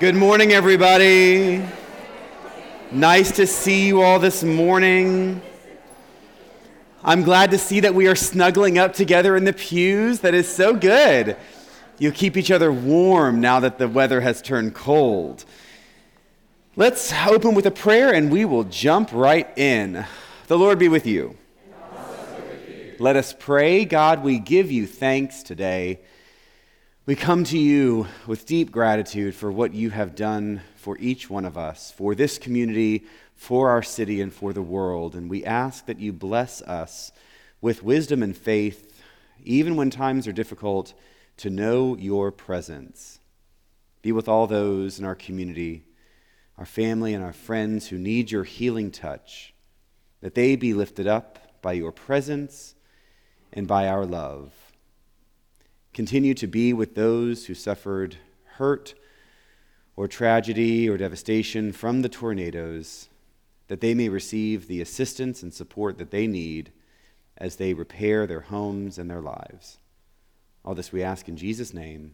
Good morning, everybody. Nice to see you all this morning. I'm glad to see that we are snuggling up together in the pews. That is so good. You'll keep each other warm now that the weather has turned cold. Let's open with a prayer and we will jump right in. The Lord be with you. Let us pray. God, we give you thanks today. We come to you with deep gratitude for what you have done for each one of us, for this community, for our city, and for the world. And we ask that you bless us with wisdom and faith, even when times are difficult, to know your presence. Be with all those in our community, our family, and our friends who need your healing touch, that they be lifted up by your presence and by our love. Continue to be with those who suffered hurt or tragedy or devastation from the tornadoes, that they may receive the assistance and support that they need as they repair their homes and their lives. All this we ask in Jesus' name.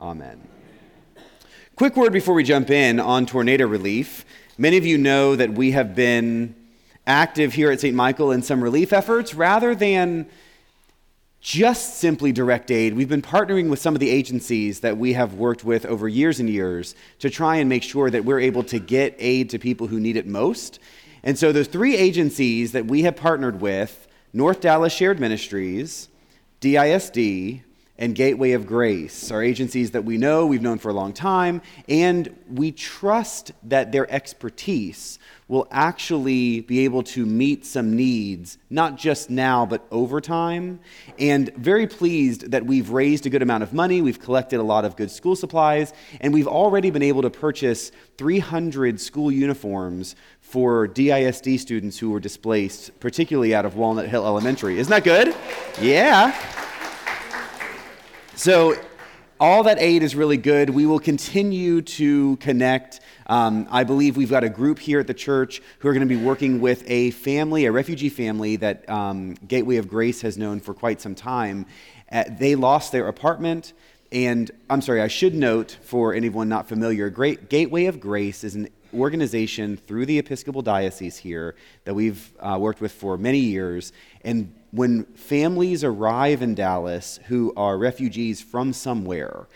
Amen. Quick word before we jump in on tornado relief. Many of you know that we have been active here at St. Michael in some relief efforts rather than just simply direct aid. We've been partnering with some of the agencies that we have worked with over years and years to try and make sure that we're able to get aid to people who need it most. And so, those three agencies that we have partnered with North Dallas Shared Ministries, DISD, and Gateway of Grace are agencies that we know, we've known for a long time, and we trust that their expertise will actually be able to meet some needs, not just now, but over time. And very pleased that we've raised a good amount of money, we've collected a lot of good school supplies, and we've already been able to purchase 300 school uniforms for DISD students who were displaced, particularly out of Walnut Hill Elementary. Isn't that good? Yeah. So, all that aid is really good. We will continue to connect. Um, I believe we've got a group here at the church who are going to be working with a family, a refugee family that um, Gateway of Grace has known for quite some time. Uh, they lost their apartment. And I'm sorry, I should note for anyone not familiar, Great Gateway of Grace is an organization through the Episcopal Diocese here that we've uh, worked with for many years. And when families arrive in Dallas who are refugees from somewhere,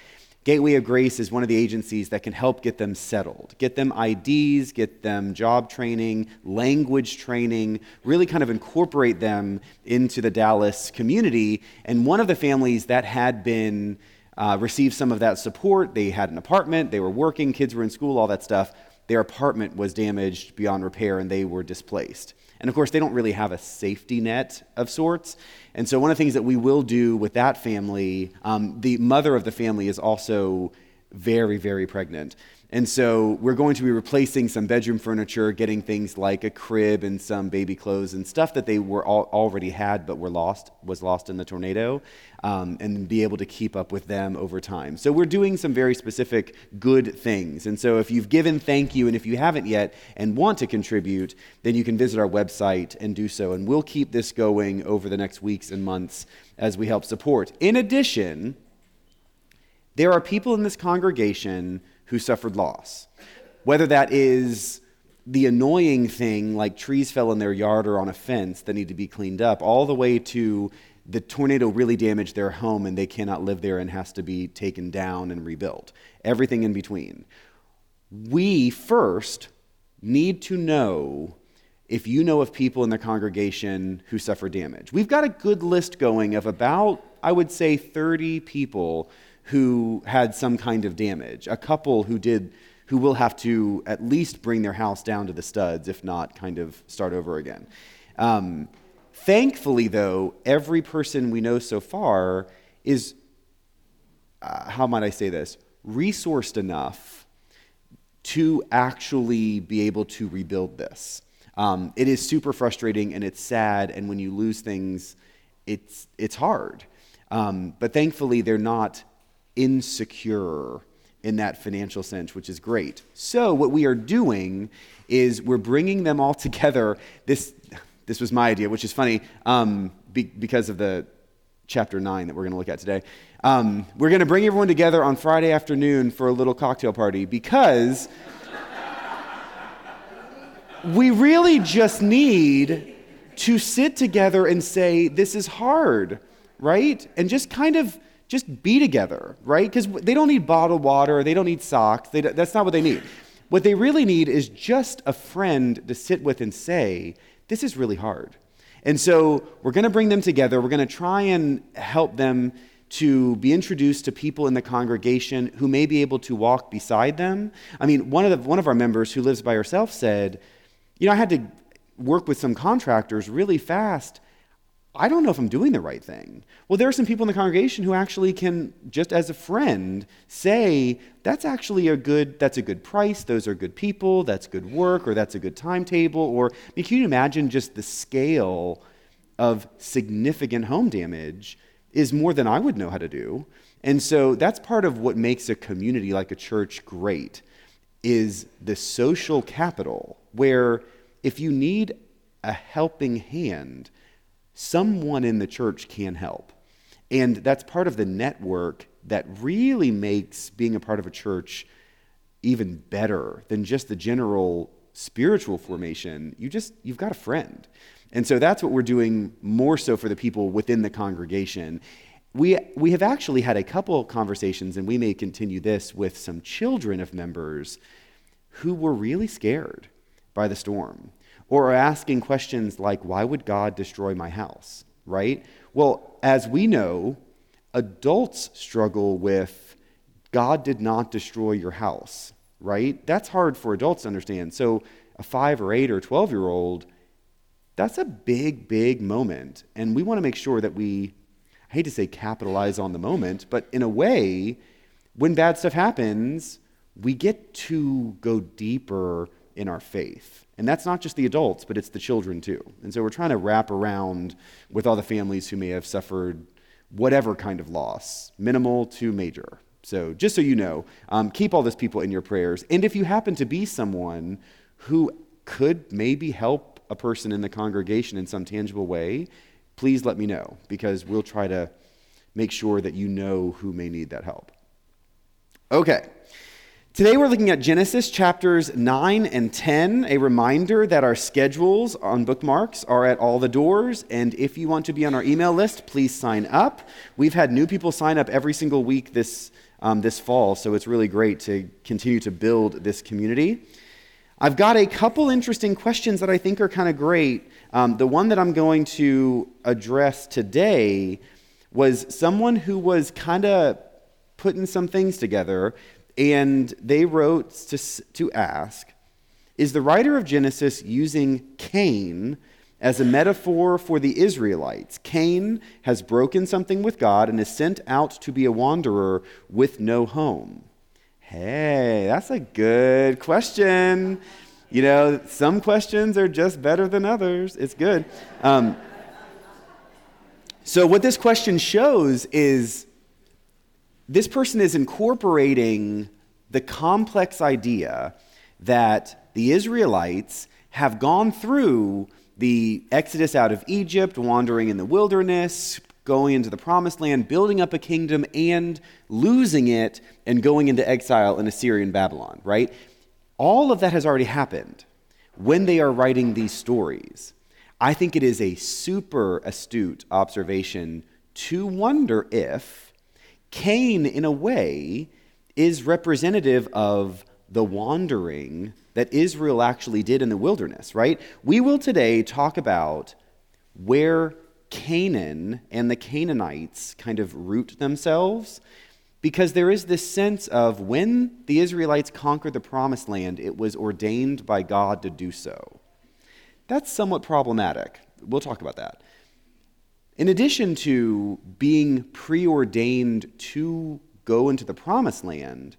Gateway of Grace is one of the agencies that can help get them settled, get them IDs, get them job training, language training, really kind of incorporate them into the Dallas community. And one of the families that had been uh, received some of that support, they had an apartment, they were working, kids were in school, all that stuff their apartment was damaged beyond repair and they were displaced. And of course, they don't really have a safety net of sorts. And so, one of the things that we will do with that family, um, the mother of the family is also very, very pregnant. And so we're going to be replacing some bedroom furniture, getting things like a crib and some baby clothes and stuff that they were all, already had but were lost, was lost in the tornado, um, and be able to keep up with them over time. So we're doing some very specific good things. And so if you've given, thank you. And if you haven't yet and want to contribute, then you can visit our website and do so. And we'll keep this going over the next weeks and months as we help support. In addition, there are people in this congregation who suffered loss. Whether that is the annoying thing, like trees fell in their yard or on a fence that need to be cleaned up, all the way to the tornado really damaged their home and they cannot live there and has to be taken down and rebuilt. Everything in between. We first need to know if you know of people in the congregation who suffer damage. We've got a good list going of about, I would say, 30 people who had some kind of damage, a couple who did who will have to at least bring their house down to the studs, if not kind of start over again. Um, thankfully, though, every person we know so far is, uh, how might I say this, resourced enough to actually be able to rebuild this. Um, it is super frustrating and it's sad, and when you lose things, it's, it's hard. Um, but thankfully, they're not insecure in that financial sense, which is great. So, what we are doing is we're bringing them all together. This, this was my idea, which is funny um, be, because of the chapter 9 that we're going to look at today. Um, we're going to bring everyone together on Friday afternoon for a little cocktail party because we really just need to sit together and say, This is hard, right? And just kind of just be together, right? Because they don't need bottled water, they don't need socks, they, that's not what they need. What they really need is just a friend to sit with and say, This is really hard. And so we're going to bring them together. We're going to try and help them to be introduced to people in the congregation who may be able to walk beside them. I mean, one of, the, one of our members who lives by herself said, You know, I had to work with some contractors really fast I don't know if I'm doing the right thing. Well, there are some people in the congregation who actually can, just as a friend, say, that's actually a good, that's a good price, those are good people, that's good work, or that's a good timetable. Or I mean, can you imagine just the scale of significant home damage is more than I would know how to do. And so that's part of what makes a community like a church great is the social capital where if you need a helping hand, someone in the church can help. And that's part of the network that really makes being a part of a church even better than just the general spiritual formation. You just, you've got a friend. And so that's what we're doing more so for the people within the congregation. We, we have actually had a couple conversations, and we may continue this with some children of members who were really scared by the storm or are asking questions like, why would God destroy my house? Right? Well, as we know, adults struggle with, God did not destroy your house, right? That's hard for adults to understand. So, a five or eight or 12 year old, that's a big, big moment. And we want to make sure that we, I hate to say capitalize on the moment, but in a way, when bad stuff happens, we get to go deeper in our faith. And that's not just the adults, but it's the children too. And so we're trying to wrap around with all the families who may have suffered whatever kind of loss, minimal to major. So just so you know, um, keep all those people in your prayers. And if you happen to be someone who could maybe help a person in the congregation in some tangible way, please let me know because we'll try to make sure that you know who may need that help. Okay. Today we're looking at Genesis chapters 9 and 10. A reminder that our schedules on bookmarks are at all the doors. And if you want to be on our email list, please sign up. We've had new people sign up every single week this, um, this fall, so it's really great to continue to build this community. I've got a couple interesting questions that I think are kind of great. Um, the one that I'm going to address today was someone who was kind of putting some things together and they wrote to, to ask Is the writer of Genesis using Cain as a metaphor for the Israelites? Cain has broken something with God and is sent out to be a wanderer with no home. Hey, that's a good question. You know, some questions are just better than others. It's good. Um, so, what this question shows is this person is incorporating the complex idea that the Israelites have gone through the exodus out of Egypt, wandering in the wilderness, going into the promised land, building up a kingdom, and losing it and going into exile in Assyrian Babylon, right? All of that has already happened when they are writing these stories. I think it is a super astute observation to wonder if Cain, in a way, is representative of the wandering that Israel actually did in the wilderness, right? We will today talk about where Canaan and the Canaanites kind of root themselves because there is this sense of when the Israelites conquered the promised land, it was ordained by God to do so. That's somewhat problematic. We'll talk about that. In addition to being preordained to go into the promised land,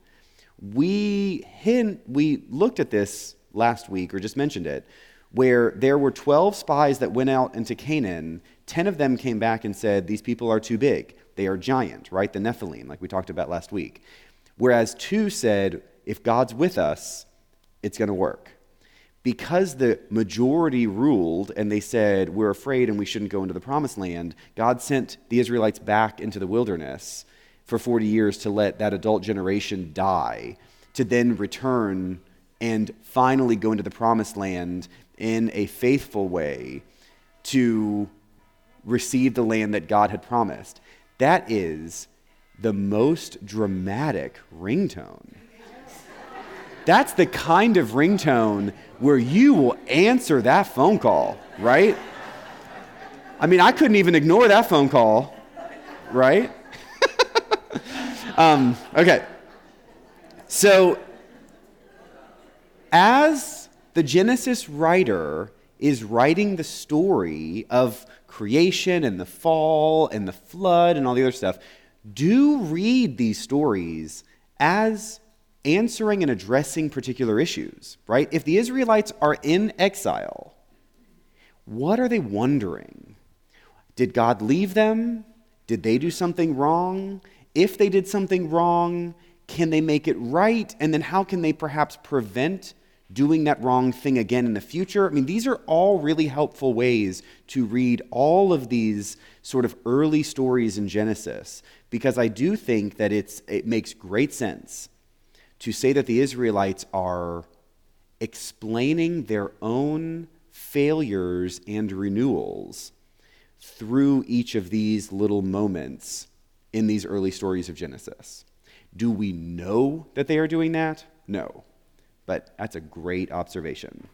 we, hint, we looked at this last week, or just mentioned it, where there were 12 spies that went out into Canaan. 10 of them came back and said, These people are too big. They are giant, right? The Nephilim, like we talked about last week. Whereas two said, If God's with us, it's going to work. Because the majority ruled and they said, We're afraid and we shouldn't go into the promised land, God sent the Israelites back into the wilderness for 40 years to let that adult generation die, to then return and finally go into the promised land in a faithful way to receive the land that God had promised. That is the most dramatic ringtone. That's the kind of ringtone where you will answer that phone call, right? I mean, I couldn't even ignore that phone call, right? um, okay. So, as the Genesis writer is writing the story of creation and the fall and the flood and all the other stuff, do read these stories as answering and addressing particular issues, right? If the Israelites are in exile, what are they wondering? Did God leave them? Did they do something wrong? If they did something wrong, can they make it right? And then how can they perhaps prevent doing that wrong thing again in the future? I mean, these are all really helpful ways to read all of these sort of early stories in Genesis because I do think that it's, it makes great sense to say that the Israelites are explaining their own failures and renewals through each of these little moments in these early stories of Genesis. Do we know that they are doing that? No. But that's a great observation.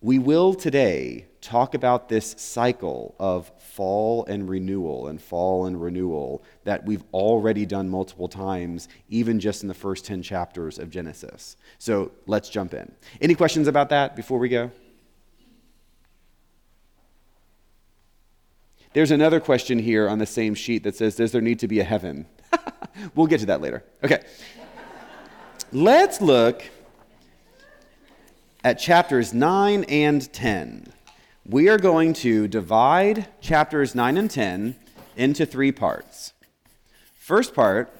We will today talk about this cycle of fall and renewal and fall and renewal that we've already done multiple times, even just in the first 10 chapters of Genesis. So let's jump in. Any questions about that before we go? There's another question here on the same sheet that says Does there need to be a heaven? we'll get to that later. Okay. let's look at chapters 9 and 10. We are going to divide chapters 9 and 10 into three parts. First part,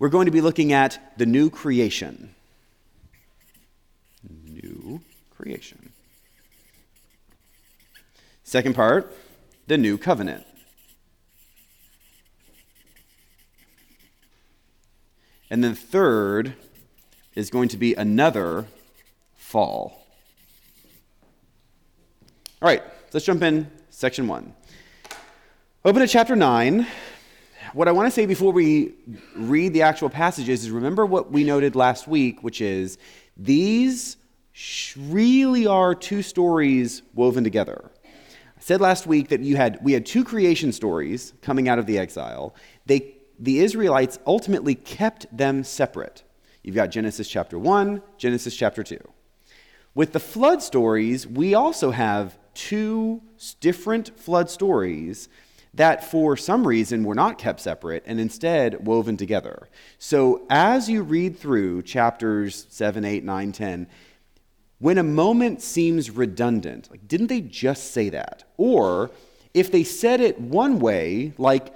we're going to be looking at the new creation. New creation. Second part, the new covenant. And then third is going to be another fall. All right, let's jump in, section one. Open to chapter 9. What I want to say before we read the actual passages is remember what we noted last week, which is these really are two stories woven together. I said last week that you had, we had two creation stories coming out of the exile. They, the Israelites ultimately kept them separate. You've got Genesis chapter 1, Genesis chapter 2. With the flood stories, we also have two different flood stories that for some reason were not kept separate and instead woven together. So as you read through chapters 7, 8, 9, 10, when a moment seems redundant, like didn't they just say that? Or if they said it one way, like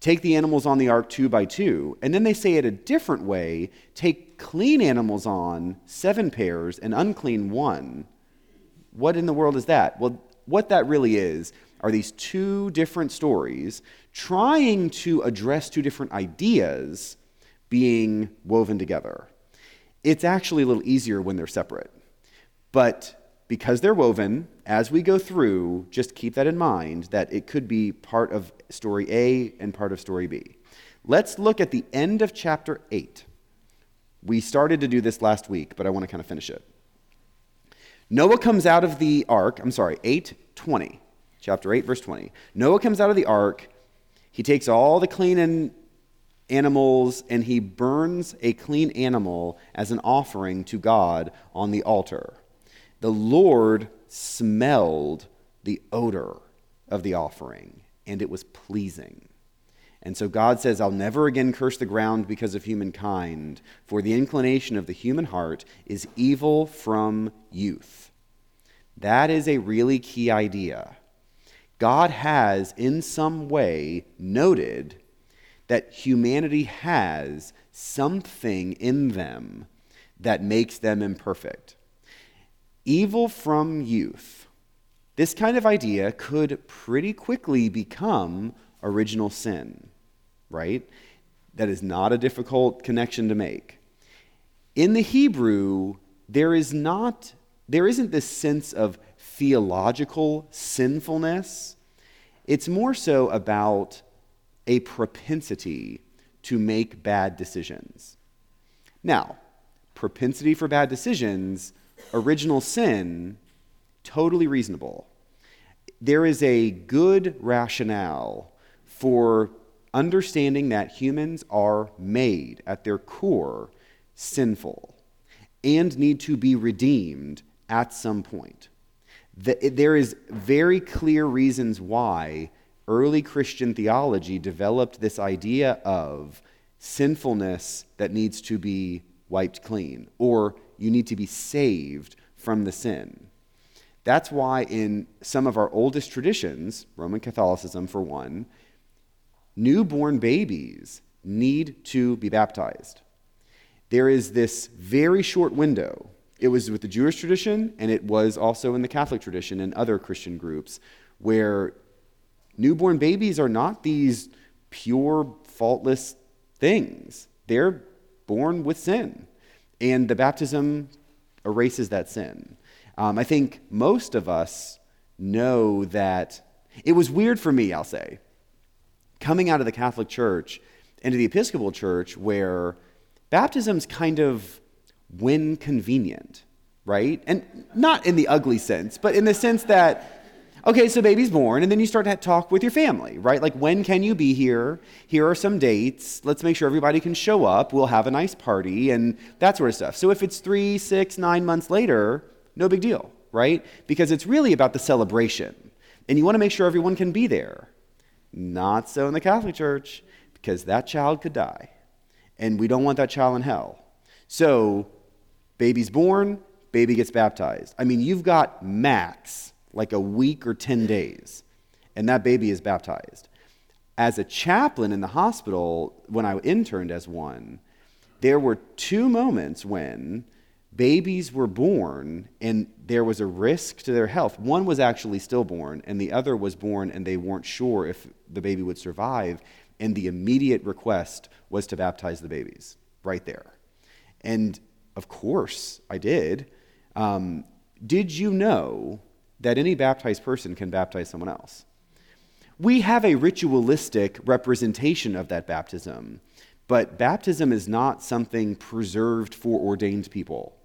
take the animals on the ark two by two, and then they say it a different way take clean animals on seven pairs and unclean one. What in the world is that? Well, what that really is are these two different stories trying to address two different ideas being woven together. It's actually a little easier when they're separate. But because they're woven, as we go through, just keep that in mind that it could be part of story A and part of story B. Let's look at the end of chapter 8. We started to do this last week, but I want to kind of finish it. Noah comes out of the ark, I'm sorry, 820, chapter 8, verse 20. Noah comes out of the ark, he takes all the clean animals and he burns a clean animal as an offering to God on the altar the Lord smelled the odor of the offering, and it was pleasing. And so God says, I'll never again curse the ground because of humankind, for the inclination of the human heart is evil from youth. That is a really key idea. God has, in some way, noted that humanity has something in them that makes them imperfect. evil from youth. This kind of idea could pretty quickly become original sin, right? That is not a difficult connection to make. In the Hebrew, there is not there isn't this sense of theological sinfulness. It's more so about a propensity to make bad decisions. Now, propensity for bad decisions, original sin, totally reasonable. There is a good rationale for understanding that humans are made at their core sinful and need to be redeemed at some point. There is very clear reasons why early Christian theology developed this idea of sinfulness that needs to be wiped clean, or you need to be saved from the sin. That's why, in some of our oldest traditions, Roman Catholicism for one, newborn babies need to be baptized. There is this very short window. It was with the Jewish tradition, and it was also in the Catholic tradition and other Christian groups, where newborn babies are not these pure, faultless things. They're born with sin, and the baptism erases that sin. Um, I think most of us know that it was weird for me, I'll say, coming out of the Catholic Church into the Episcopal Church, where baptism's kind of when convenient, right? And not in the ugly sense, but in the sense that, okay, so baby's born, and then you start to talk with your family, right? Like, when can you be here? Here are some dates. Let's make sure everybody can show up. We'll have a nice party, and that sort of stuff. So if it's three, six, nine months later, no big deal, right? Because it's really about the celebration. And you want to make sure everyone can be there. Not so in the Catholic Church, because that child could die. And we don't want that child in hell. So, baby's born, baby gets baptized. I mean, you've got max like a week or 10 days, and that baby is baptized. As a chaplain in the hospital, when I interned as one, there were two moments when babies were born and there was a risk to their health. One was actually stillborn, and the other was born and they weren't sure if the baby would survive. And the immediate request was to baptize the babies right there. And of course, I did. Um, did you know that any baptized person can baptize someone else? We have a ritualistic representation of that baptism, but baptism is not something preserved for ordained people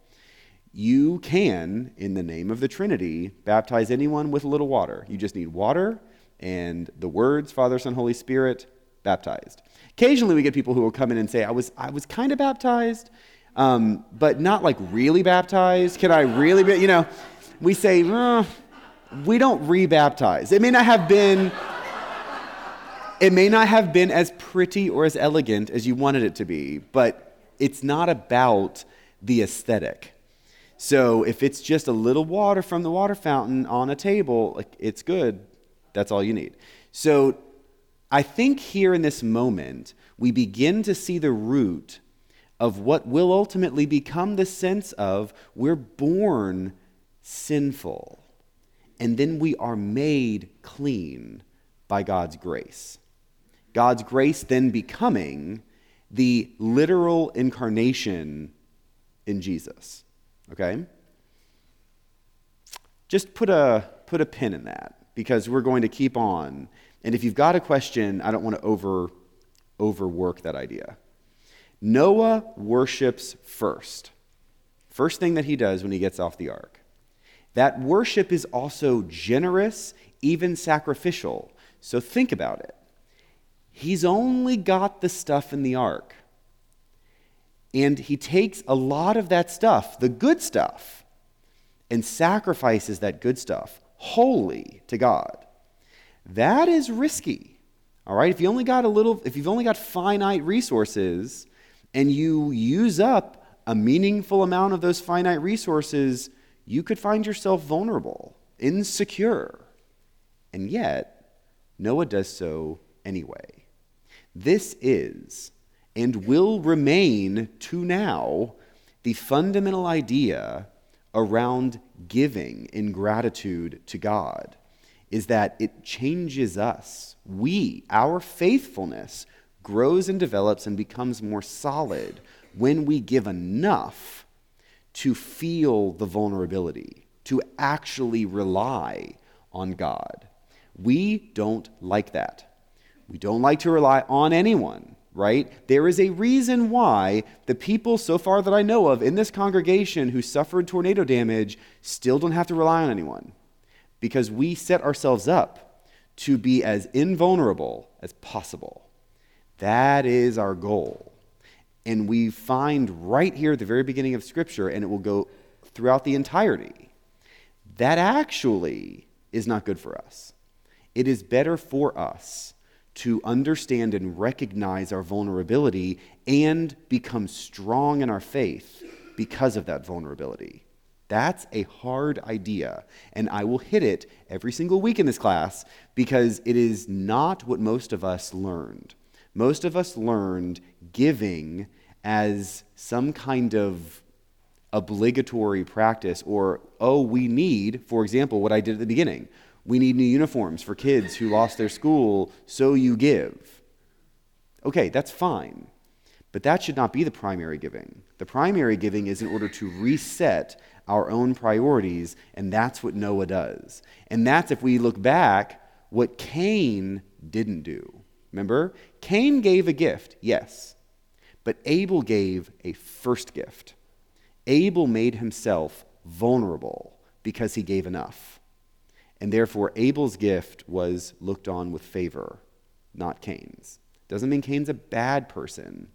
you can, in the name of the Trinity, baptize anyone with a little water. You just need water and the words, Father, Son, Holy Spirit, baptized. Occasionally, we get people who will come in and say, I was, I was kind of baptized, um, but not like really baptized. Can I really be, you know? We say, uh, we don't rebaptize. It may not have been. It may not have been as pretty or as elegant as you wanted it to be, but it's not about the aesthetic. So if it's just a little water from the water fountain on a table, like it's good. That's all you need. So I think here in this moment, we begin to see the root of what will ultimately become the sense of we're born sinful, and then we are made clean by God's grace. God's grace then becoming the literal incarnation in Jesus. Okay? Just put a, put a pin in that because we're going to keep on. And if you've got a question, I don't want to over, overwork that idea. Noah worships first. First thing that he does when he gets off the ark. That worship is also generous, even sacrificial. So think about it. He's only got the stuff in the ark. And he takes a lot of that stuff, the good stuff, and sacrifices that good stuff wholly to God. That is risky. All right? If you only got a little if you've only got finite resources and you use up a meaningful amount of those finite resources, you could find yourself vulnerable, insecure. And yet, Noah does so anyway. This is and will remain to now the fundamental idea around giving in gratitude to God is that it changes us. We, our faithfulness, grows and develops and becomes more solid when we give enough to feel the vulnerability, to actually rely on God. We don't like that. We don't like to rely on anyone, right? There is a reason why the people so far that I know of in this congregation who suffered tornado damage still don't have to rely on anyone. Because we set ourselves up to be as invulnerable as possible. That is our goal. And we find right here at the very beginning of Scripture, and it will go throughout the entirety, that actually is not good for us. It is better for us to understand and recognize our vulnerability and become strong in our faith because of that vulnerability. That's a hard idea, and I will hit it every single week in this class because it is not what most of us learned. Most of us learned giving as some kind of obligatory practice, or, oh, we need, for example, what I did at the beginning. We need new uniforms for kids who lost their school, so you give. Okay, that's fine. But that should not be the primary giving. The primary giving is in order to reset our own priorities, and that's what Noah does. And that's, if we look back, what Cain didn't do. Remember? Cain gave a gift, yes, but Abel gave a first gift. Abel made himself vulnerable because he gave enough. And therefore, Abel's gift was looked on with favor, not Cain's. Doesn't mean Cain's a bad person.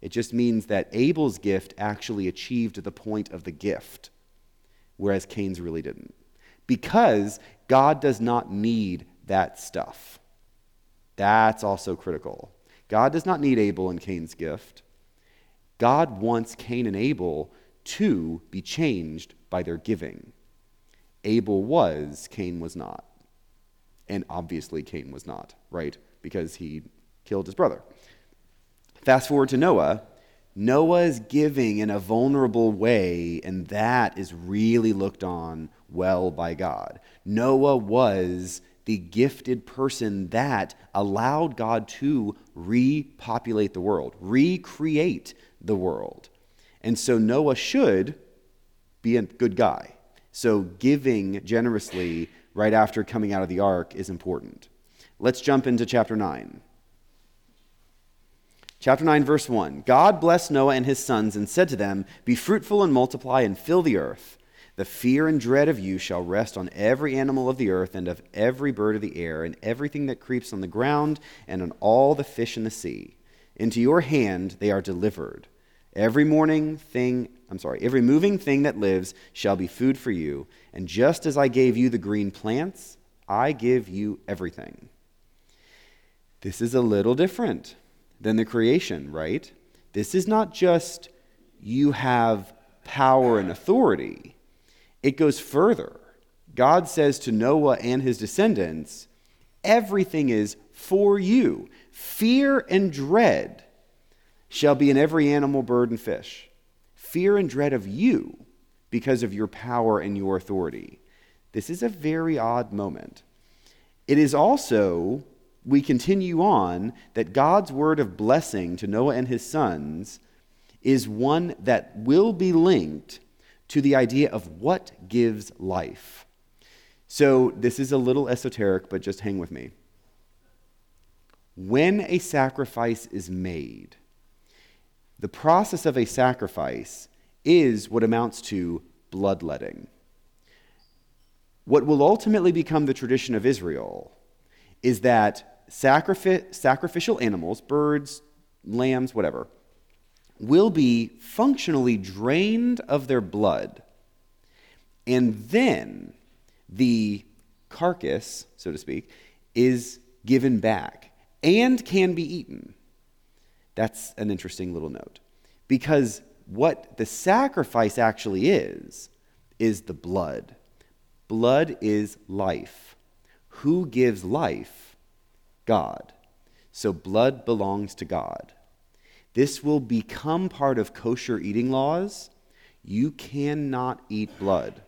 It just means that Abel's gift actually achieved the point of the gift, whereas Cain's really didn't. Because God does not need that stuff. That's also critical. God does not need Abel and Cain's gift. God wants Cain and Abel to be changed by their giving. Abel was, Cain was not. And obviously, Cain was not, right? Because he killed his brother. Fast forward to Noah. Noah is giving in a vulnerable way, and that is really looked on well by God. Noah was the gifted person that allowed God to repopulate the world, recreate the world. And so Noah should be a good guy. So giving generously right after coming out of the ark is important. Let's jump into chapter 9. Chapter 9, verse 1 God blessed Noah and his sons and said to them, Be fruitful and multiply and fill the earth. The fear and dread of you shall rest on every animal of the earth and of every bird of the air and everything that creeps on the ground and on all the fish in the sea. Into your hand they are delivered. Every morning thing, I'm sorry, every moving thing that lives shall be food for you. And just as I gave you the green plants, I give you everything. This is a little different than the creation, right? This is not just you have power and authority, it goes further. God says to Noah and his descendants, everything is for you. Fear and dread shall be in every animal, bird, and fish. Fear and dread of you because of your power and your authority. This is a very odd moment. It is also, we continue on, that God's word of blessing to Noah and his sons is one that will be linked to the idea of what gives life. So, this is a little esoteric, but just hang with me. When a sacrifice is made, the process of a sacrifice is what amounts to bloodletting. What will ultimately become the tradition of Israel is that sacrific- sacrificial animals, birds, lambs, whatever, will be functionally drained of their blood. And then the carcass, so to speak, is given back and can be eaten. That's an interesting little note. Because what the sacrifice actually is, is the blood. Blood is life. Who gives life? God. So blood belongs to God. This will become part of kosher eating laws. You cannot eat blood.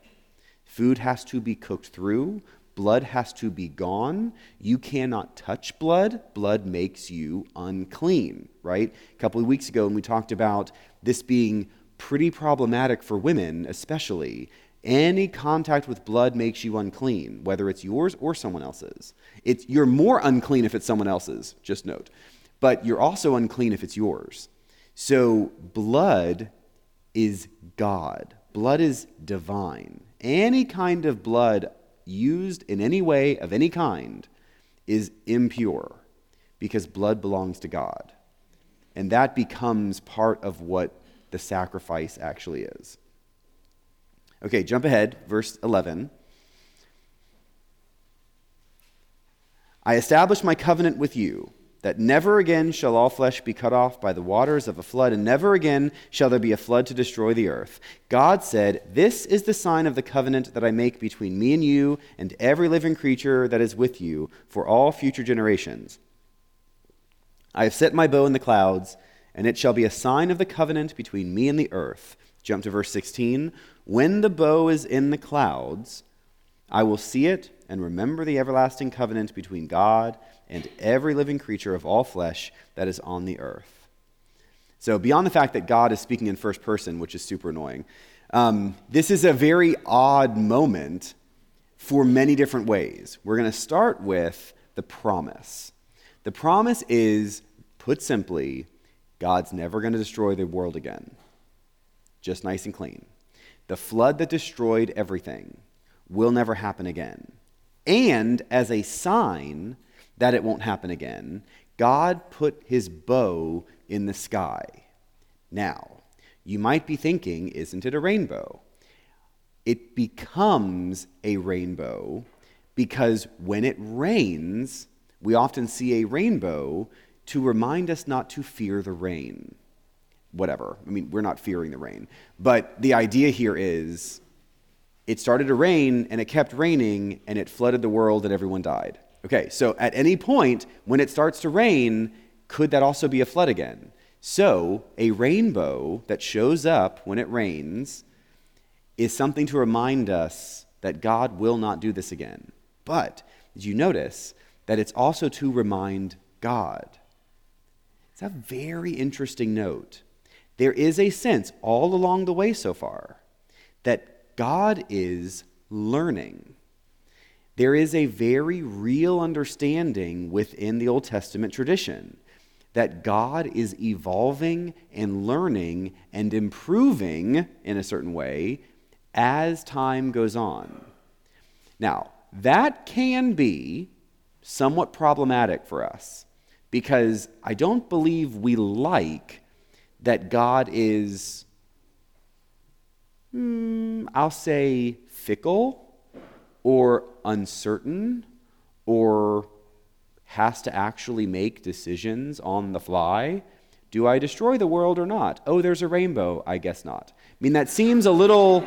Food has to be cooked through, blood has to be gone. You cannot touch blood. Blood makes you unclean, right? A couple of weeks ago, when we talked about this being pretty problematic for women, especially, any contact with blood makes you unclean, whether it's yours or someone else's. It's, you're more unclean if it's someone else's, just note. But you're also unclean if it's yours. So, blood is God, blood is divine. Any kind of blood used in any way of any kind is impure because blood belongs to God. And that becomes part of what the sacrifice actually is. Okay, jump ahead, verse 11. I establish my covenant with you that never again shall all flesh be cut off by the waters of a flood, and never again shall there be a flood to destroy the earth. God said, This is the sign of the covenant that I make between me and you and every living creature that is with you for all future generations. I have set my bow in the clouds, and it shall be a sign of the covenant between me and the earth. Jump to verse 16. When the bow is in the clouds, I will see it and remember the everlasting covenant between God and every living creature of all flesh that is on the earth. So, beyond the fact that God is speaking in first person, which is super annoying, um, this is a very odd moment for many different ways. We're going to start with the promise. The promise is, put simply, God's never going to destroy the world again. Just nice and clean. The flood that destroyed everything will never happen again. And as a sign that it won't happen again, God put his bow in the sky. Now, you might be thinking, isn't it a rainbow? It becomes a rainbow because when it rains, we often see a rainbow to remind us not to fear the rain. Whatever. I mean, we're not fearing the rain. But the idea here is it started to rain and it kept raining and it flooded the world and everyone died. Okay, so at any point when it starts to rain, could that also be a flood again? So, a rainbow that shows up when it rains is something to remind us that God will not do this again. But did you notice that it's also to remind God? It's a very interesting note. There is a sense all along the way so far that God is learning there is a very real understanding within the Old Testament tradition that God is evolving and learning and improving in a certain way as time goes on. Now, that can be somewhat problematic for us because I don't believe we like that God is, hmm, I'll say, fickle or uncertain or has to actually make decisions on the fly. Do I destroy the world or not? Oh, there's a rainbow. I guess not. I mean, that seems a little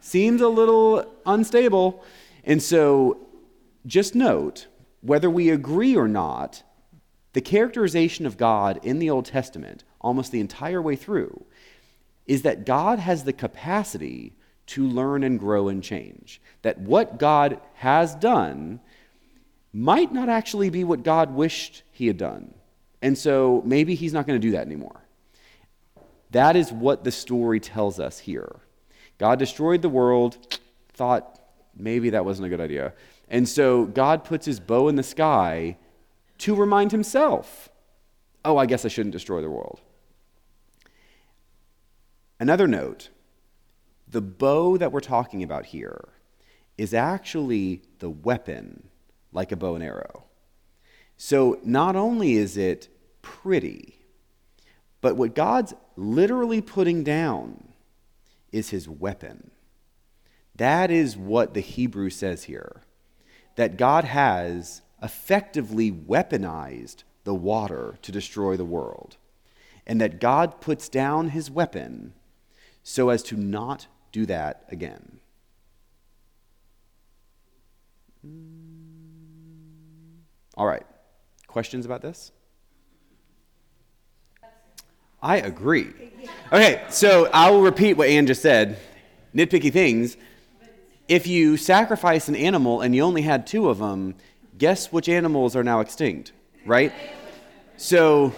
seems a little unstable. And so just note, whether we agree or not, the characterization of God in the Old Testament, almost the entire way through, is that God has the capacity to learn and grow and change. That what God has done might not actually be what God wished he had done. And so maybe he's not going to do that anymore. That is what the story tells us here. God destroyed the world, thought maybe that wasn't a good idea. And so God puts his bow in the sky to remind himself oh, I guess I shouldn't destroy the world. Another note the bow that we're talking about here is actually the weapon, like a bow and arrow. So not only is it pretty, but what God's literally putting down is his weapon. That is what the Hebrew says here that God has effectively weaponized the water to destroy the world, and that God puts down his weapon so as to not do that again. All right. Questions about this? I agree. Okay, so I will repeat what Ann just said. Nitpicky things. If you sacrifice an animal and you only had two of them, guess which animals are now extinct, right? So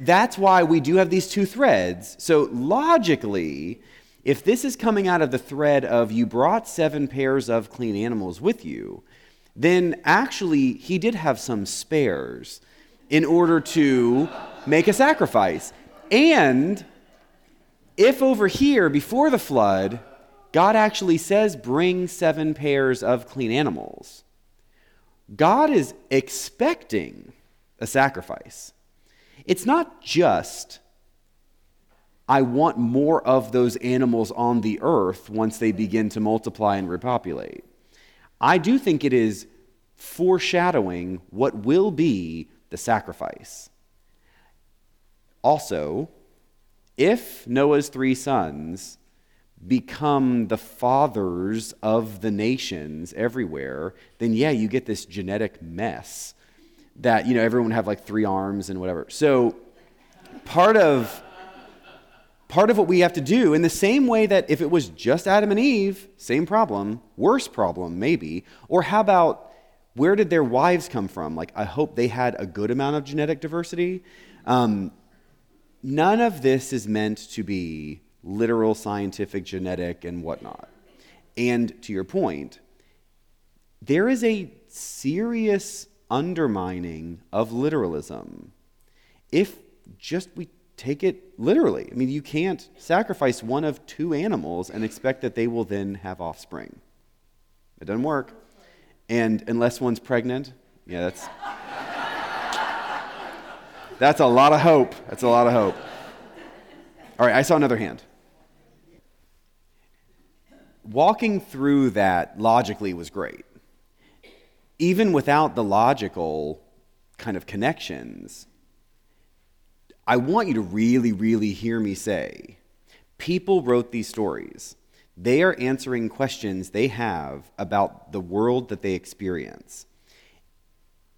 that's why we do have these two threads. So logically, if this is coming out of the thread of you brought seven pairs of clean animals with you, then actually he did have some spares in order to make a sacrifice. And if over here, before the flood, God actually says, bring seven pairs of clean animals, God is expecting a sacrifice. It's not just, I want more of those animals on the earth once they begin to multiply and repopulate. I do think it is foreshadowing what will be the sacrifice. Also, if Noah's three sons become the fathers of the nations everywhere, then yeah, you get this genetic mess that, you know, everyone have like three arms and whatever. So part of part of what we have to do in the same way that if it was just Adam and Eve, same problem, worse problem maybe, or how about where did their wives come from? Like I hope they had a good amount of genetic diversity. Um, none of this is meant to be literal scientific genetic and whatnot. And to your point, there is a serious undermining of literalism. If just we take it literally, I mean, you can't sacrifice one of two animals and expect that they will then have offspring. It doesn't work. And unless one's pregnant, yeah, that's. That's a lot of hope. That's a lot of hope. All right, I saw another hand. Walking through that logically was great. Even without the logical kind of connections, I want you to really, really hear me say people wrote these stories. They are answering questions they have about the world that they experience.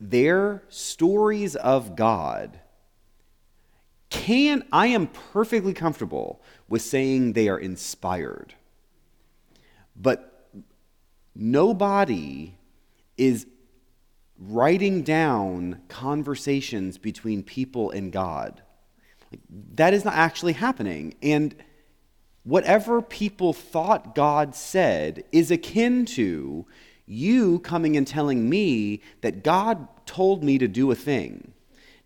Their stories of God can I am perfectly comfortable with saying they are inspired. But nobody is writing down conversations between people and God. Like, that is not actually happening. And whatever people thought God said is akin to you coming and telling me that God told me to do a thing.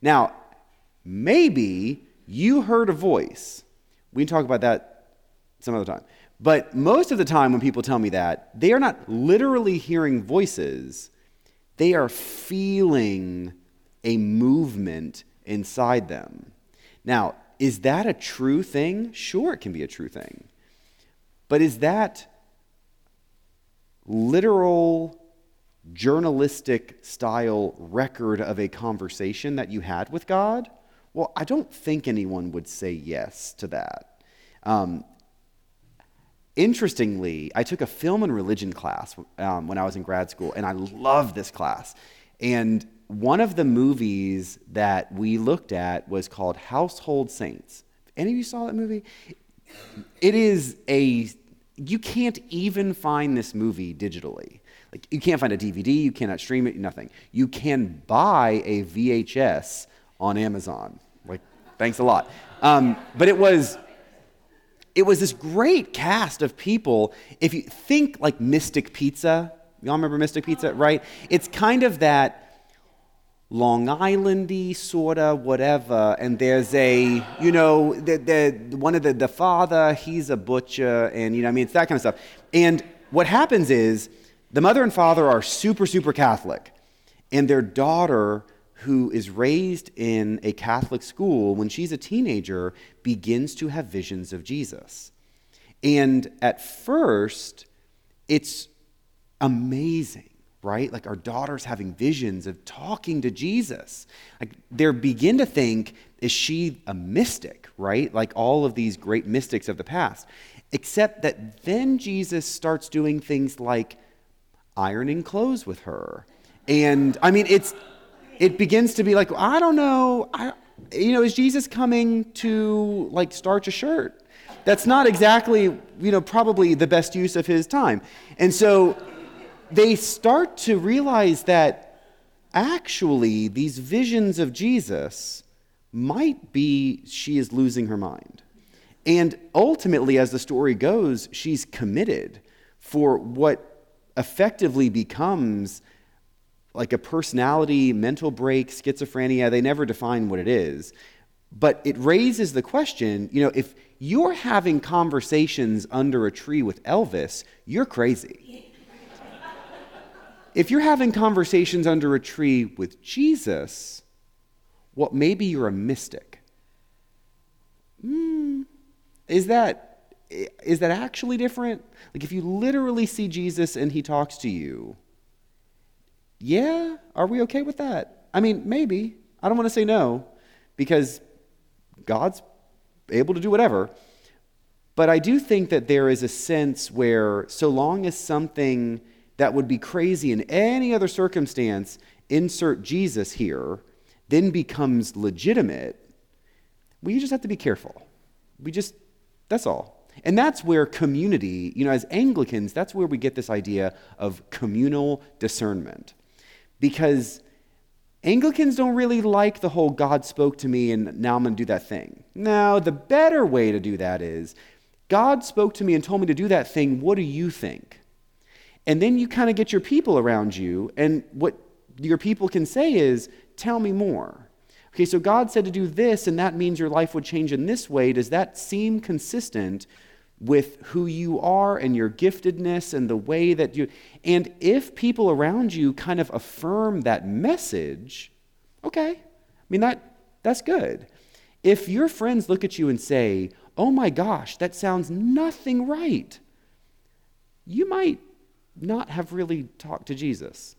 Now, Maybe you heard a voice. We can talk about that some other time. But most of the time, when people tell me that, they are not literally hearing voices, they are feeling a movement inside them. Now, is that a true thing? Sure, it can be a true thing. But is that literal journalistic style record of a conversation that you had with God? Well, I don't think anyone would say yes to that. Um, interestingly, I took a film and religion class um, when I was in grad school, and I loved this class. And one of the movies that we looked at was called Household Saints. Any of you saw that movie? It is a you can't even find this movie digitally. Like you can't find a DVD, you cannot stream it, nothing. You can buy a VHS on Amazon. Like, thanks a lot. Um, but it was it was this great cast of people. If you think like Mystic Pizza, y'all remember Mystic Pizza, right? It's kind of that Long Islandy sort of whatever, and there's a you know the, the one of the the father he's a butcher, and you know I mean it's that kind of stuff. And what happens is the mother and father are super super Catholic, and their daughter who is raised in a Catholic school, when she's a teenager, begins to have visions of Jesus. And at first, it's amazing, right? Like our daughter's having visions of talking to Jesus. Like they begin to think, is she a mystic, right? Like all of these great mystics of the past. Except that then Jesus starts doing things like ironing clothes with her. And I mean, it's it begins to be like, I don't know, I, you know, is Jesus coming to like starch a shirt? That's not exactly, you know, probably the best use of his time. And so they start to realize that actually these visions of Jesus might be she is losing her mind. And ultimately, as the story goes, she's committed for what effectively becomes like a personality, mental break, schizophrenia. They never define what it is. But it raises the question you know, if you're having conversations under a tree with Elvis, you're crazy. If you're having conversations under a tree with Jesus, well, maybe you're a mystic. Hmm, is that is that actually different? Like if you literally see Jesus and he talks to you, yeah, are we okay with that? I mean, maybe. I don't want to say no because God's able to do whatever. But I do think that there is a sense where, so long as something that would be crazy in any other circumstance, insert Jesus here, then becomes legitimate, we just have to be careful. We just, that's all. And that's where community, you know, as Anglicans, that's where we get this idea of communal discernment. Because Anglicans don't really like the whole God spoke to me and now I'm going to do that thing. No, the better way to do that is God spoke to me and told me to do that thing. What do you think? And then you kind of get your people around you, and what your people can say is, Tell me more. Okay, so God said to do this, and that means your life would change in this way. Does that seem consistent with who you are and your giftedness and the way that you. And if people around you kind of affirm that message, okay, I mean, that, that's good. If your friends look at you and say, oh my gosh, that sounds nothing right, you might not have really talked to Jesus.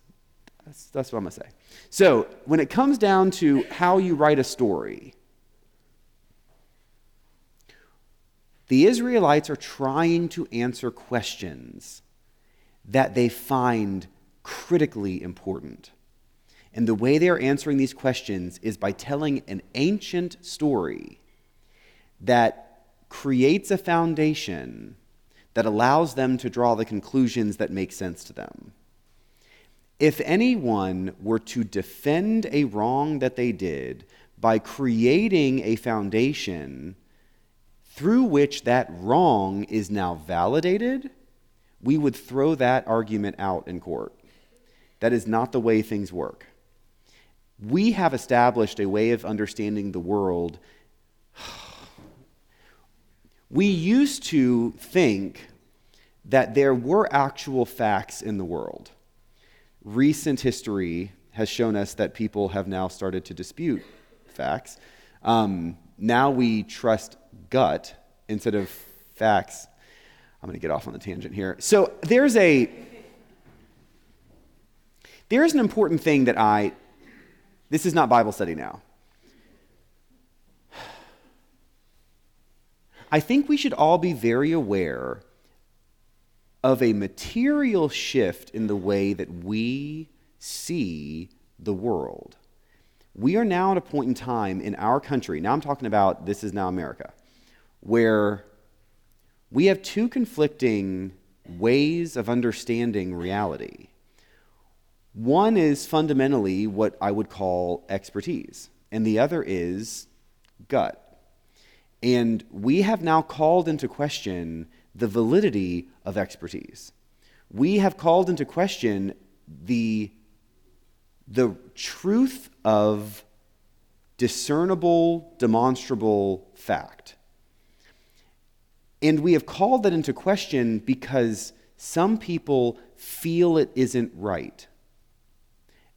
That's, that's what I'm going to say. So, when it comes down to how you write a story, the Israelites are trying to answer questions that they find critically important. And the way they are answering these questions is by telling an ancient story that creates a foundation that allows them to draw the conclusions that make sense to them. If anyone were to defend a wrong that they did by creating a foundation through which that wrong is now validated, we would throw that argument out in court. That is not the way things work. We have established a way of understanding the world. We used to think that there were actual facts in the world. Recent history has shown us that people have now started to dispute facts. Um, now we trust gut instead of facts. I'm going to get off on the tangent here. So there's a there's an important thing that I this is not Bible study now. I think we should all be very aware of a material shift in the way that we see the world. We are now at a point in time in our country, now I'm talking about this is now America, where we have two conflicting ways of understanding reality. One is fundamentally what I would call expertise, and the other is gut. And we have now called into question the validity of expertise. We have called into question the the truth of discernible, demonstrable fact. And we have called that into question because some people feel it isn't right.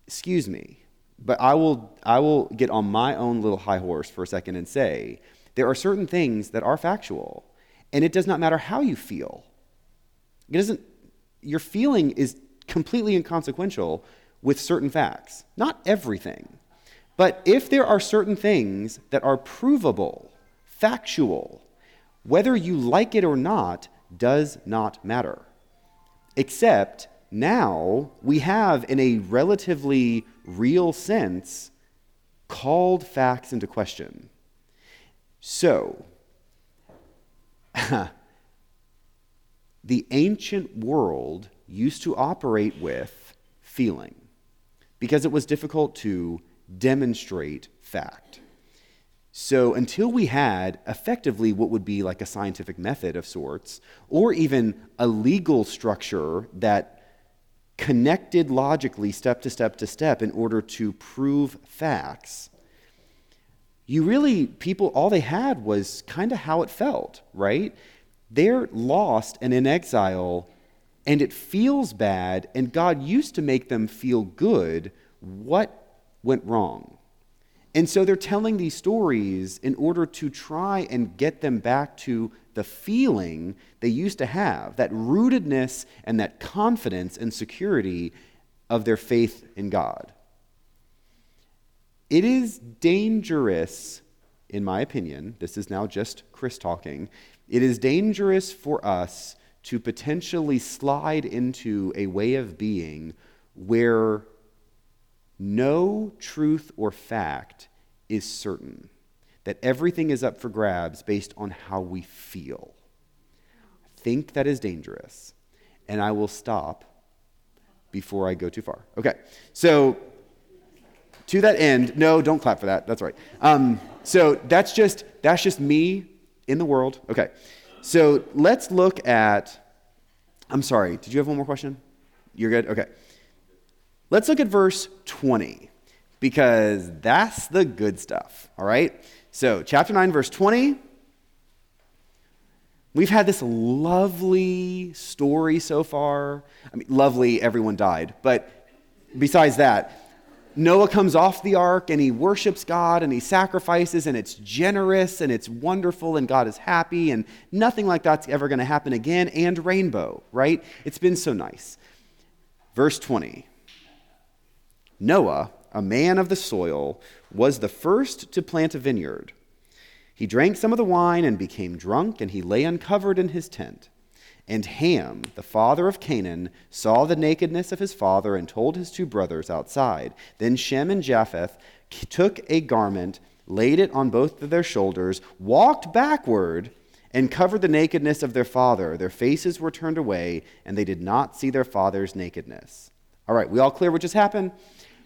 Excuse me, but I will, I will get on my own little high horse for a second and say there are certain things that are factual, and it does not matter how you feel. It doesn't, your feeling is completely inconsequential with certain facts. Not everything. But if there are certain things that are provable, factual, whether you like it or not does not matter. Except now we have, in a relatively real sense, called facts into question. So, the ancient world used to operate with feeling because it was difficult to demonstrate fact. So, until we had effectively what would be like a scientific method of sorts, or even a legal structure that connected logically step to step to step in order to prove facts, you really, people, all they had was kind of how it felt, right? They're lost and in exile, and it feels bad, and God used to make them feel good. What went wrong? And so they're telling these stories in order to try and get them back to the feeling they used to have, that rootedness and that confidence and security of their faith in God. It is dangerous, in my opinion, this is now just Chris talking, it is dangerous for us to potentially slide into a way of being where no truth or fact is certain, that everything is up for grabs based on how we feel. I think that is dangerous, and I will stop before I go too far. Okay, so to that end, no, don't clap for that. That's right. Um, so that's just that's just me in the world. Okay, so let's look at. I'm sorry. Did you have one more question? You're good. Okay. Let's look at verse 20 because that's the good stuff, all right? So, chapter 9, verse 20. We've had this lovely story so far. I mean, lovely, everyone died. But besides that, Noah comes off the ark and he worships God and he sacrifices, and it's generous and it's wonderful, and God is happy, and nothing like that's ever going to happen again. And rainbow, right? It's been so nice. Verse 20 Noah, a man of the soil, was the first to plant a vineyard. He drank some of the wine and became drunk, and he lay uncovered in his tent. And Ham, the father of Canaan, saw the nakedness of his father and told his two brothers outside. Then Shem and Japheth took a garment, laid it on both of their shoulders, walked backward, and covered the nakedness of their father. Their faces were turned away, and they did not see their father's nakedness. All right, we all clear what just happened?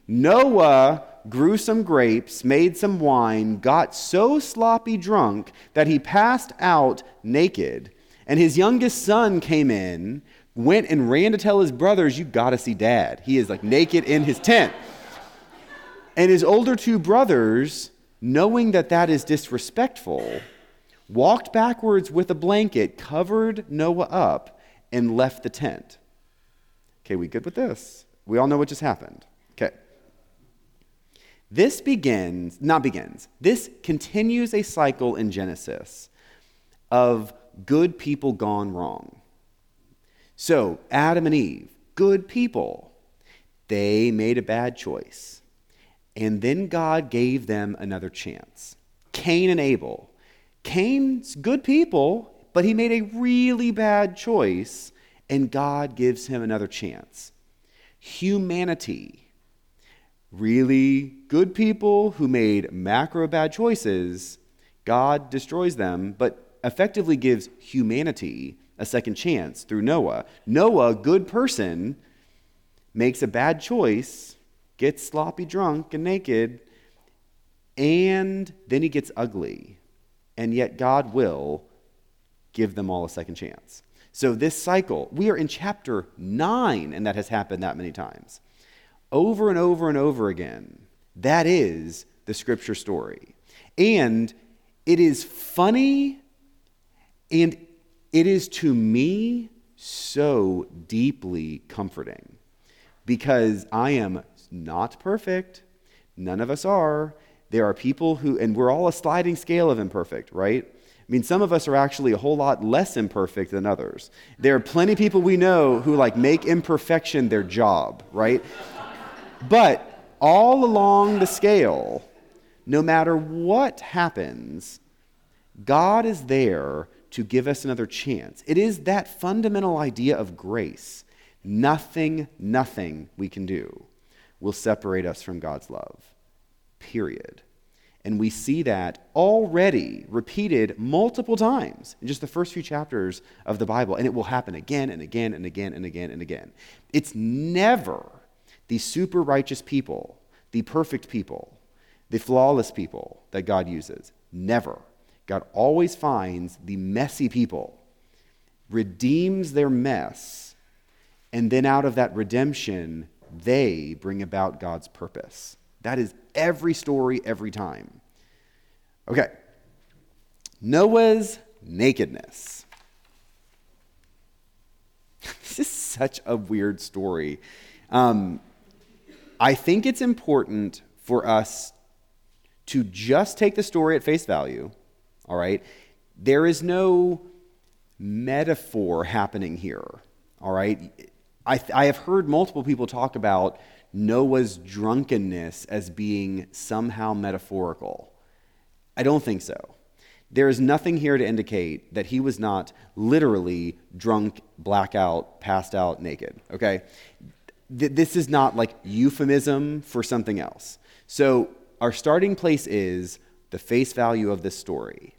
Noah grew some grapes, made some wine, got so sloppy drunk that he passed out naked. And his youngest son came in, went and ran to tell his brothers, You got to see dad. He is like naked in his tent. And his older two brothers, knowing that that is disrespectful, walked backwards with a blanket, covered Noah up, and left the tent. Okay, we good with this? We all know what just happened. Okay. This begins, not begins, this continues a cycle in Genesis of good people gone wrong. So, Adam and Eve, good people, they made a bad choice. And then God gave them another chance. Cain and Abel. Cain's good people, but he made a really bad choice, and God gives him another chance. Humanity really good people who made macro bad choices, God destroys them, but effectively gives humanity a second chance through Noah. Noah, good person, makes a bad choice, gets sloppy drunk and naked, and then he gets ugly. And yet God will give them all a second chance. So, this cycle, we are in chapter 9, and that has happened that many times over and over and over again. That is the scripture story. And it is funny and it is to me so deeply comforting because I am not perfect. None of us are. There are people who, and we're all a sliding scale of imperfect, right? I mean, some of us are actually a whole lot less imperfect than others. There are plenty of people we know who like make imperfection their job, right? But all along the scale, no matter what happens, God is there to give us another chance. It is that fundamental idea of grace. Nothing, nothing we can do will separate us from God's love. period. And we see that already repeated multiple times in just the first few chapters of the Bible. And it will happen again and again and again and again and again. It's never the super righteous people, the perfect people, the flawless people that God uses. Never. God always finds the messy people, redeems their mess, and then out of that redemption, they bring about God's purpose. That is every story, every time. Okay. Noah's nakedness. this is such a weird story. Um, I think it's important for us to just take the story at face value, all right? There is no metaphor happening here, all right? I, I have heard multiple people talk about Noah's drunkenness as being somehow metaphorical. I don't think so. There is nothing here to indicate that he was not literally drunk, blackout, passed out, naked, okay? Th- this is not like euphemism for something else. So, our starting place is the face value of this story.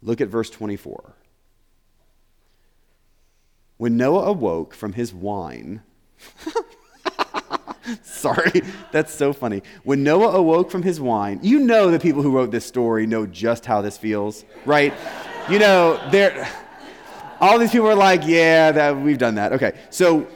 Look at verse 24. When Noah awoke from his wine, Sorry, that's so funny. When Noah awoke from his wine, you know the people who wrote this story know just how this feels, right? you know, they're all these people are like, yeah, that we've done that. Okay. So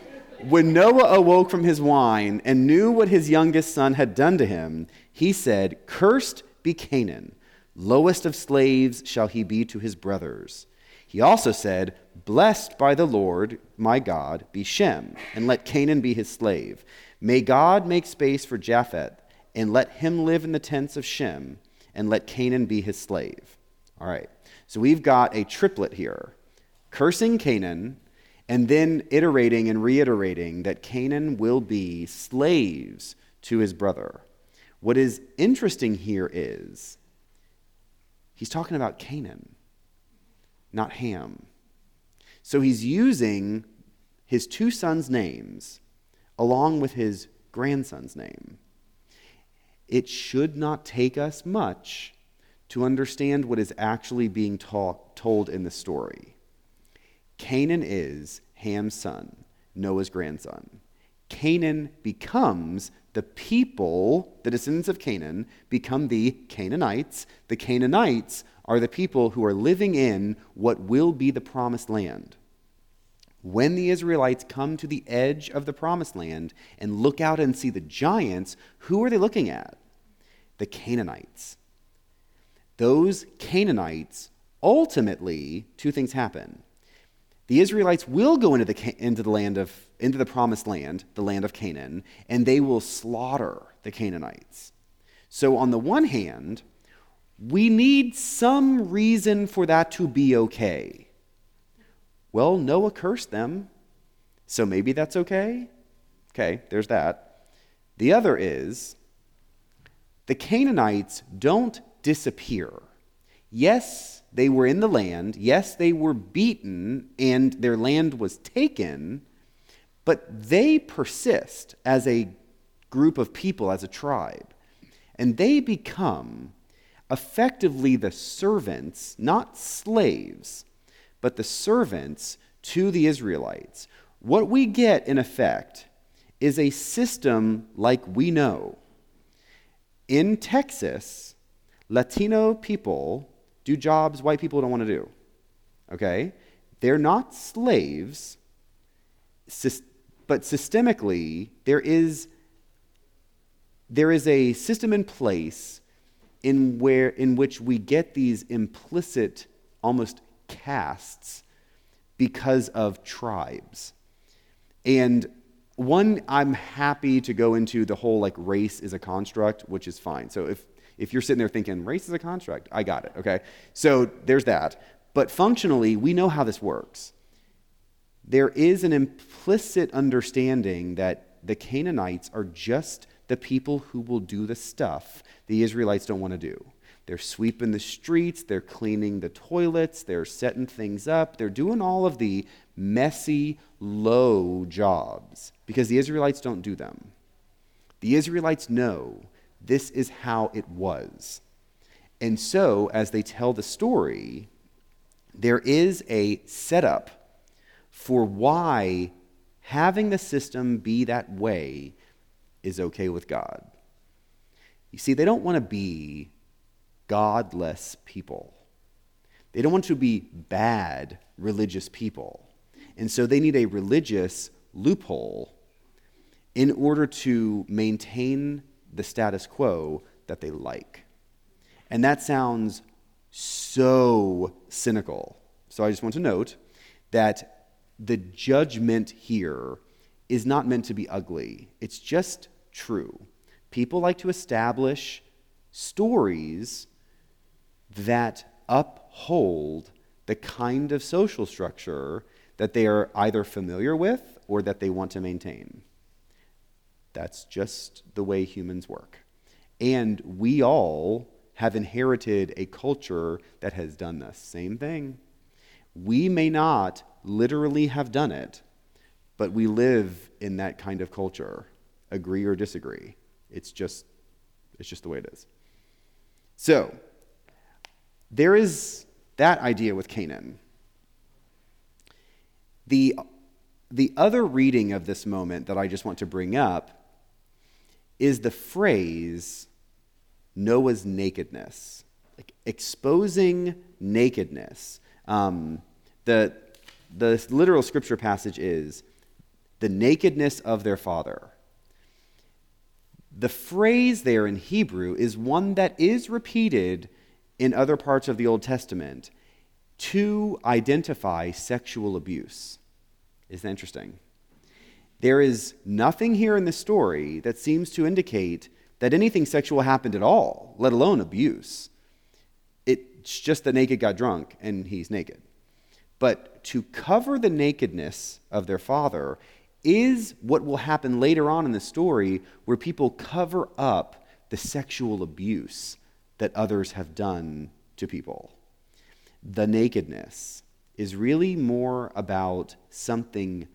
when Noah awoke from his wine and knew what his youngest son had done to him, he said, Cursed be Canaan, lowest of slaves shall he be to his brothers. He also said, Blessed by the Lord my God be Shem, and let Canaan be his slave. May God make space for Japheth, and let him live in the tents of Shem, and let Canaan be his slave. All right, so we've got a triplet here cursing Canaan, and then iterating and reiterating that Canaan will be slaves to his brother. What is interesting here is he's talking about Canaan, not Ham. So he's using his two sons' names along with his grandson's name. It should not take us much to understand what is actually being told in the story. Canaan is Ham's son, Noah's grandson. Canaan becomes the people, the descendants of Canaan, become the Canaanites. The Canaanites are the people who are living in what will be the promised land. When the Israelites come to the edge of the promised land and look out and see the giants, who are they looking at? The Canaanites. Those Canaanites, ultimately, two things happen. The Israelites will go into the, into the land of into the promised land, the land of Canaan, and they will slaughter the Canaanites. So on the one hand, we need some reason for that to be okay. Well, Noah cursed them, so maybe that's okay. Okay, there's that. The other is the Canaanites don't disappear. Yes, they were in the land. Yes, they were beaten and their land was taken, but they persist as a group of people, as a tribe. And they become effectively the servants, not slaves, but the servants to the Israelites. What we get, in effect, is a system like we know. In Texas, Latino people do jobs white people don't want to do. Okay? They're not slaves, but systemically, there is, there is a system in place in, where, in which we get these implicit, almost castes because of tribes. And one, I'm happy to go into the whole like race is a construct, which is fine. So if, if you're sitting there thinking race is a construct, I got it, okay? So there's that. But functionally, we know how this works. There is an implicit understanding that the Canaanites are just the people who will do the stuff the Israelites don't want to do. They're sweeping the streets, they're cleaning the toilets, they're setting things up, they're doing all of the messy, low jobs because the Israelites don't do them. The Israelites know this is how it was. And so, as they tell the story, there is a setup for why having the system be that way is okay with God. You see, they don't want to be godless people. They don't want to be bad religious people. And so they need a religious loophole in order to maintain the status quo that they like. And that sounds so cynical. So I just want to note that the judgment here is not meant to be ugly, it's just true. People like to establish stories that uphold the kind of social structure that they are either familiar with or that they want to maintain. That's just the way humans work. And we all have inherited a culture that has done the same thing. We may not literally have done it, but we live in that kind of culture, agree or disagree. It's just, it's just the way it is. So, there is that idea with Canaan. The, the other reading of this moment that I just want to bring up is the phrase Noah's nakedness, like exposing nakedness. Um, the, the literal scripture passage is the nakedness of their father. The phrase there in Hebrew is one that is repeated in other parts of the Old Testament to identify sexual abuse. Isn't that interesting? There is nothing here in the story that seems to indicate that anything sexual happened at all, let alone abuse. It's just the naked got drunk and he's naked. But to cover the nakedness of their father is what will happen later on in the story where people cover up the sexual abuse that others have done to people. The nakedness is really more about something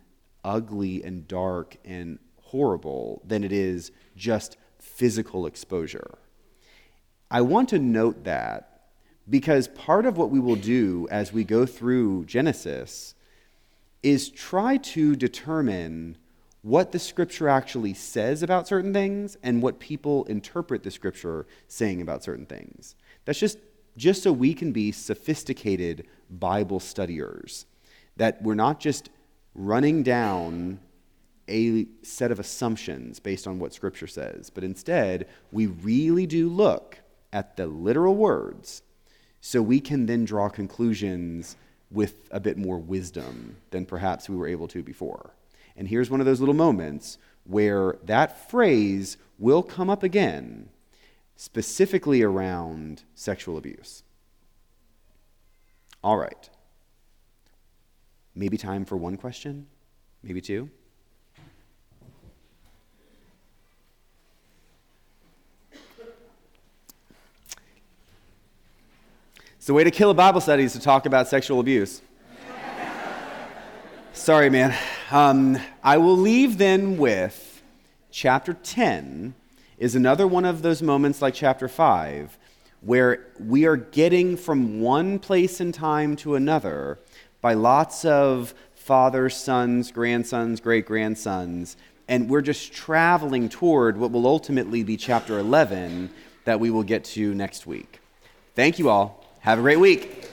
ugly and dark and horrible than it is just physical exposure. I want to note that because part of what we will do as we go through Genesis is try to determine what the scripture actually says about certain things and what people interpret the scripture saying about certain things. That's just just so we can be sophisticated Bible studiers. That we're not just running down a set of assumptions based on what Scripture says, but instead, we really do look at the literal words so we can then draw conclusions with a bit more wisdom than perhaps we were able to before. And here's one of those little moments where that phrase will come up again, specifically around sexual abuse. All right. Maybe time for one question, maybe two. So, the way to kill a Bible study is to talk about sexual abuse. Sorry, man. Um, I will leave then with chapter 10 is another one of those moments like chapter 5 where we are getting from one place in time to another by lots of fathers, sons, grandsons, great grandsons, and we're just traveling toward what will ultimately be chapter 11 that we will get to next week. Thank you all. Have a great week.